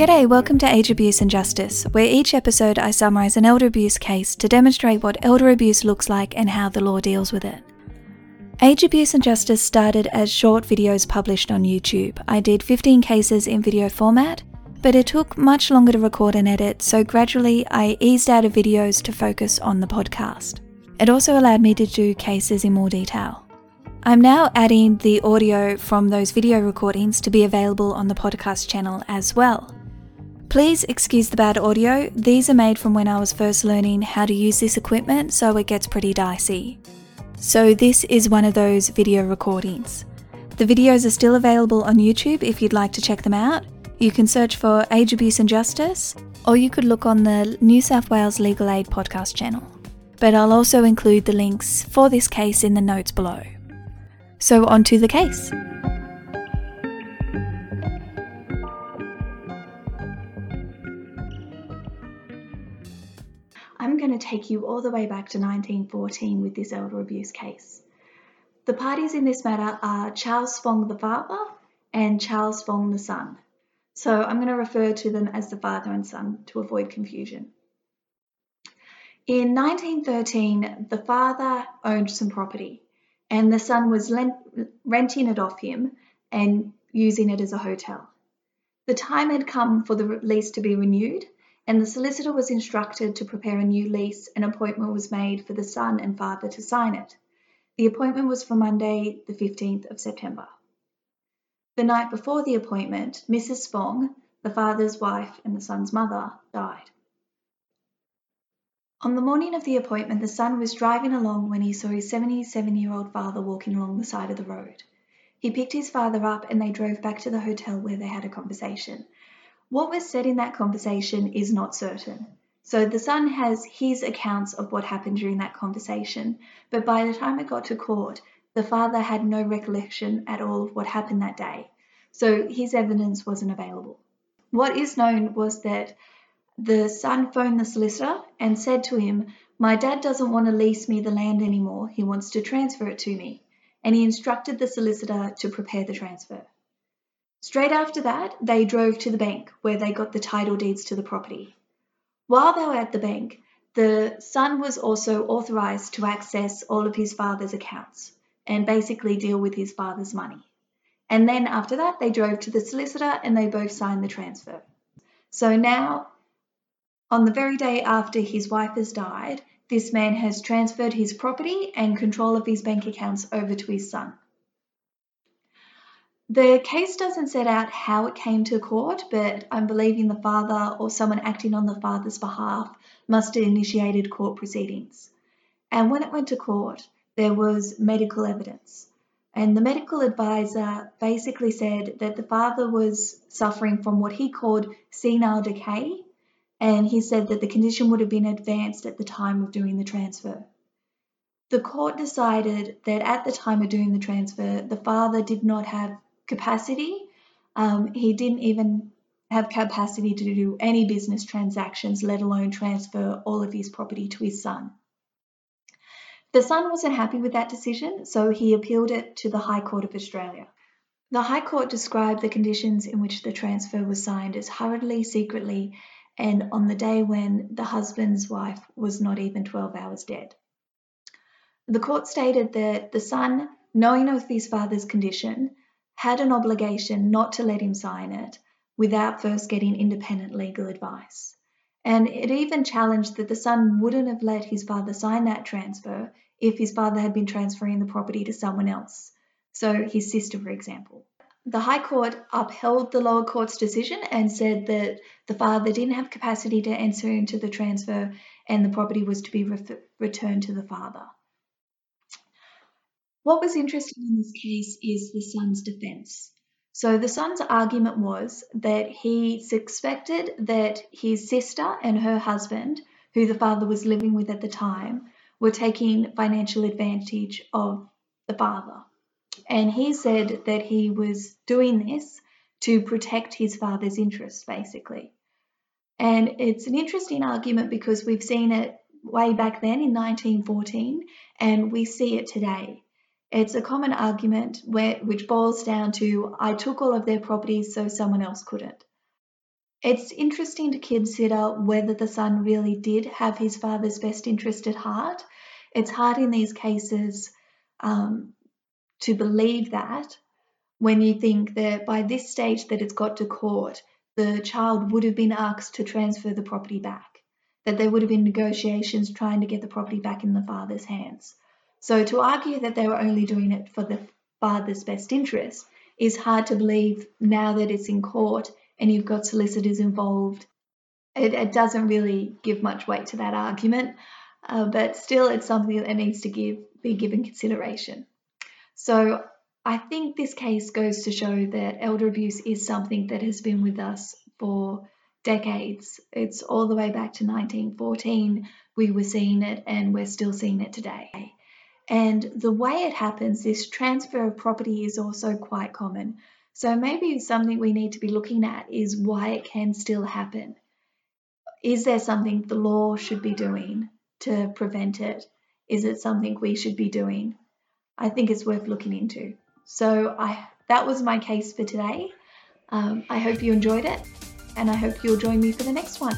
G'day, welcome to Age Abuse and Justice, where each episode I summarise an elder abuse case to demonstrate what elder abuse looks like and how the law deals with it. Age Abuse and Justice started as short videos published on YouTube. I did 15 cases in video format, but it took much longer to record and edit, so gradually I eased out of videos to focus on the podcast. It also allowed me to do cases in more detail. I'm now adding the audio from those video recordings to be available on the podcast channel as well. Please excuse the bad audio, these are made from when I was first learning how to use this equipment, so it gets pretty dicey. So, this is one of those video recordings. The videos are still available on YouTube if you'd like to check them out. You can search for Age Abuse and Justice, or you could look on the New South Wales Legal Aid podcast channel. But I'll also include the links for this case in the notes below. So, on to the case. I'm going to take you all the way back to 1914 with this elder abuse case. The parties in this matter are Charles Spong the father and Charles Spong the son. So I'm going to refer to them as the father and son to avoid confusion. In 1913, the father owned some property and the son was lent, renting it off him and using it as a hotel. The time had come for the lease to be renewed and the solicitor was instructed to prepare a new lease. An appointment was made for the son and father to sign it. The appointment was for Monday, the 15th of September. The night before the appointment, Mrs. Spong, the father's wife and the son's mother, died. On the morning of the appointment, the son was driving along when he saw his 77 year old father walking along the side of the road. He picked his father up and they drove back to the hotel where they had a conversation. What was said in that conversation is not certain. So the son has his accounts of what happened during that conversation, but by the time it got to court, the father had no recollection at all of what happened that day. So his evidence wasn't available. What is known was that the son phoned the solicitor and said to him, My dad doesn't want to lease me the land anymore, he wants to transfer it to me. And he instructed the solicitor to prepare the transfer. Straight after that, they drove to the bank where they got the title deeds to the property. While they were at the bank, the son was also authorised to access all of his father's accounts and basically deal with his father's money. And then after that, they drove to the solicitor and they both signed the transfer. So now, on the very day after his wife has died, this man has transferred his property and control of his bank accounts over to his son. The case doesn't set out how it came to court, but I'm believing the father or someone acting on the father's behalf must have initiated court proceedings. And when it went to court, there was medical evidence. And the medical advisor basically said that the father was suffering from what he called senile decay, and he said that the condition would have been advanced at the time of doing the transfer. The court decided that at the time of doing the transfer, the father did not have capacity. Um, he didn't even have capacity to do any business transactions, let alone transfer all of his property to his son. The son wasn't happy with that decision, so he appealed it to the High Court of Australia. The High Court described the conditions in which the transfer was signed as hurriedly, secretly, and on the day when the husband's wife was not even 12 hours dead. The court stated that the son, knowing of his father's condition, had an obligation not to let him sign it without first getting independent legal advice. And it even challenged that the son wouldn't have let his father sign that transfer if his father had been transferring the property to someone else, so his sister, for example. The High Court upheld the lower court's decision and said that the father didn't have capacity to enter into the transfer and the property was to be re- returned to the father. What was interesting in this case is the son's defense. So the son's argument was that he suspected that his sister and her husband, who the father was living with at the time, were taking financial advantage of the father. And he said that he was doing this to protect his father's interests, basically. And it's an interesting argument because we've seen it way back then in 1914 and we see it today. It's a common argument where, which boils down to I took all of their properties so someone else couldn't. It's interesting to consider whether the son really did have his father's best interest at heart. It's hard in these cases um, to believe that when you think that by this stage that it's got to court, the child would have been asked to transfer the property back, that there would have been negotiations trying to get the property back in the father's hands. So to argue that they were only doing it for the father's best interest is hard to believe now that it's in court and you've got solicitors involved. It, it doesn't really give much weight to that argument, uh, but still, it's something that needs to give be given consideration. So I think this case goes to show that elder abuse is something that has been with us for decades. It's all the way back to 1914 we were seeing it and we're still seeing it today. And the way it happens, this transfer of property is also quite common. So maybe something we need to be looking at is why it can still happen. Is there something the law should be doing to prevent it? Is it something we should be doing? I think it's worth looking into. So I that was my case for today. Um, I hope you enjoyed it, and I hope you'll join me for the next one.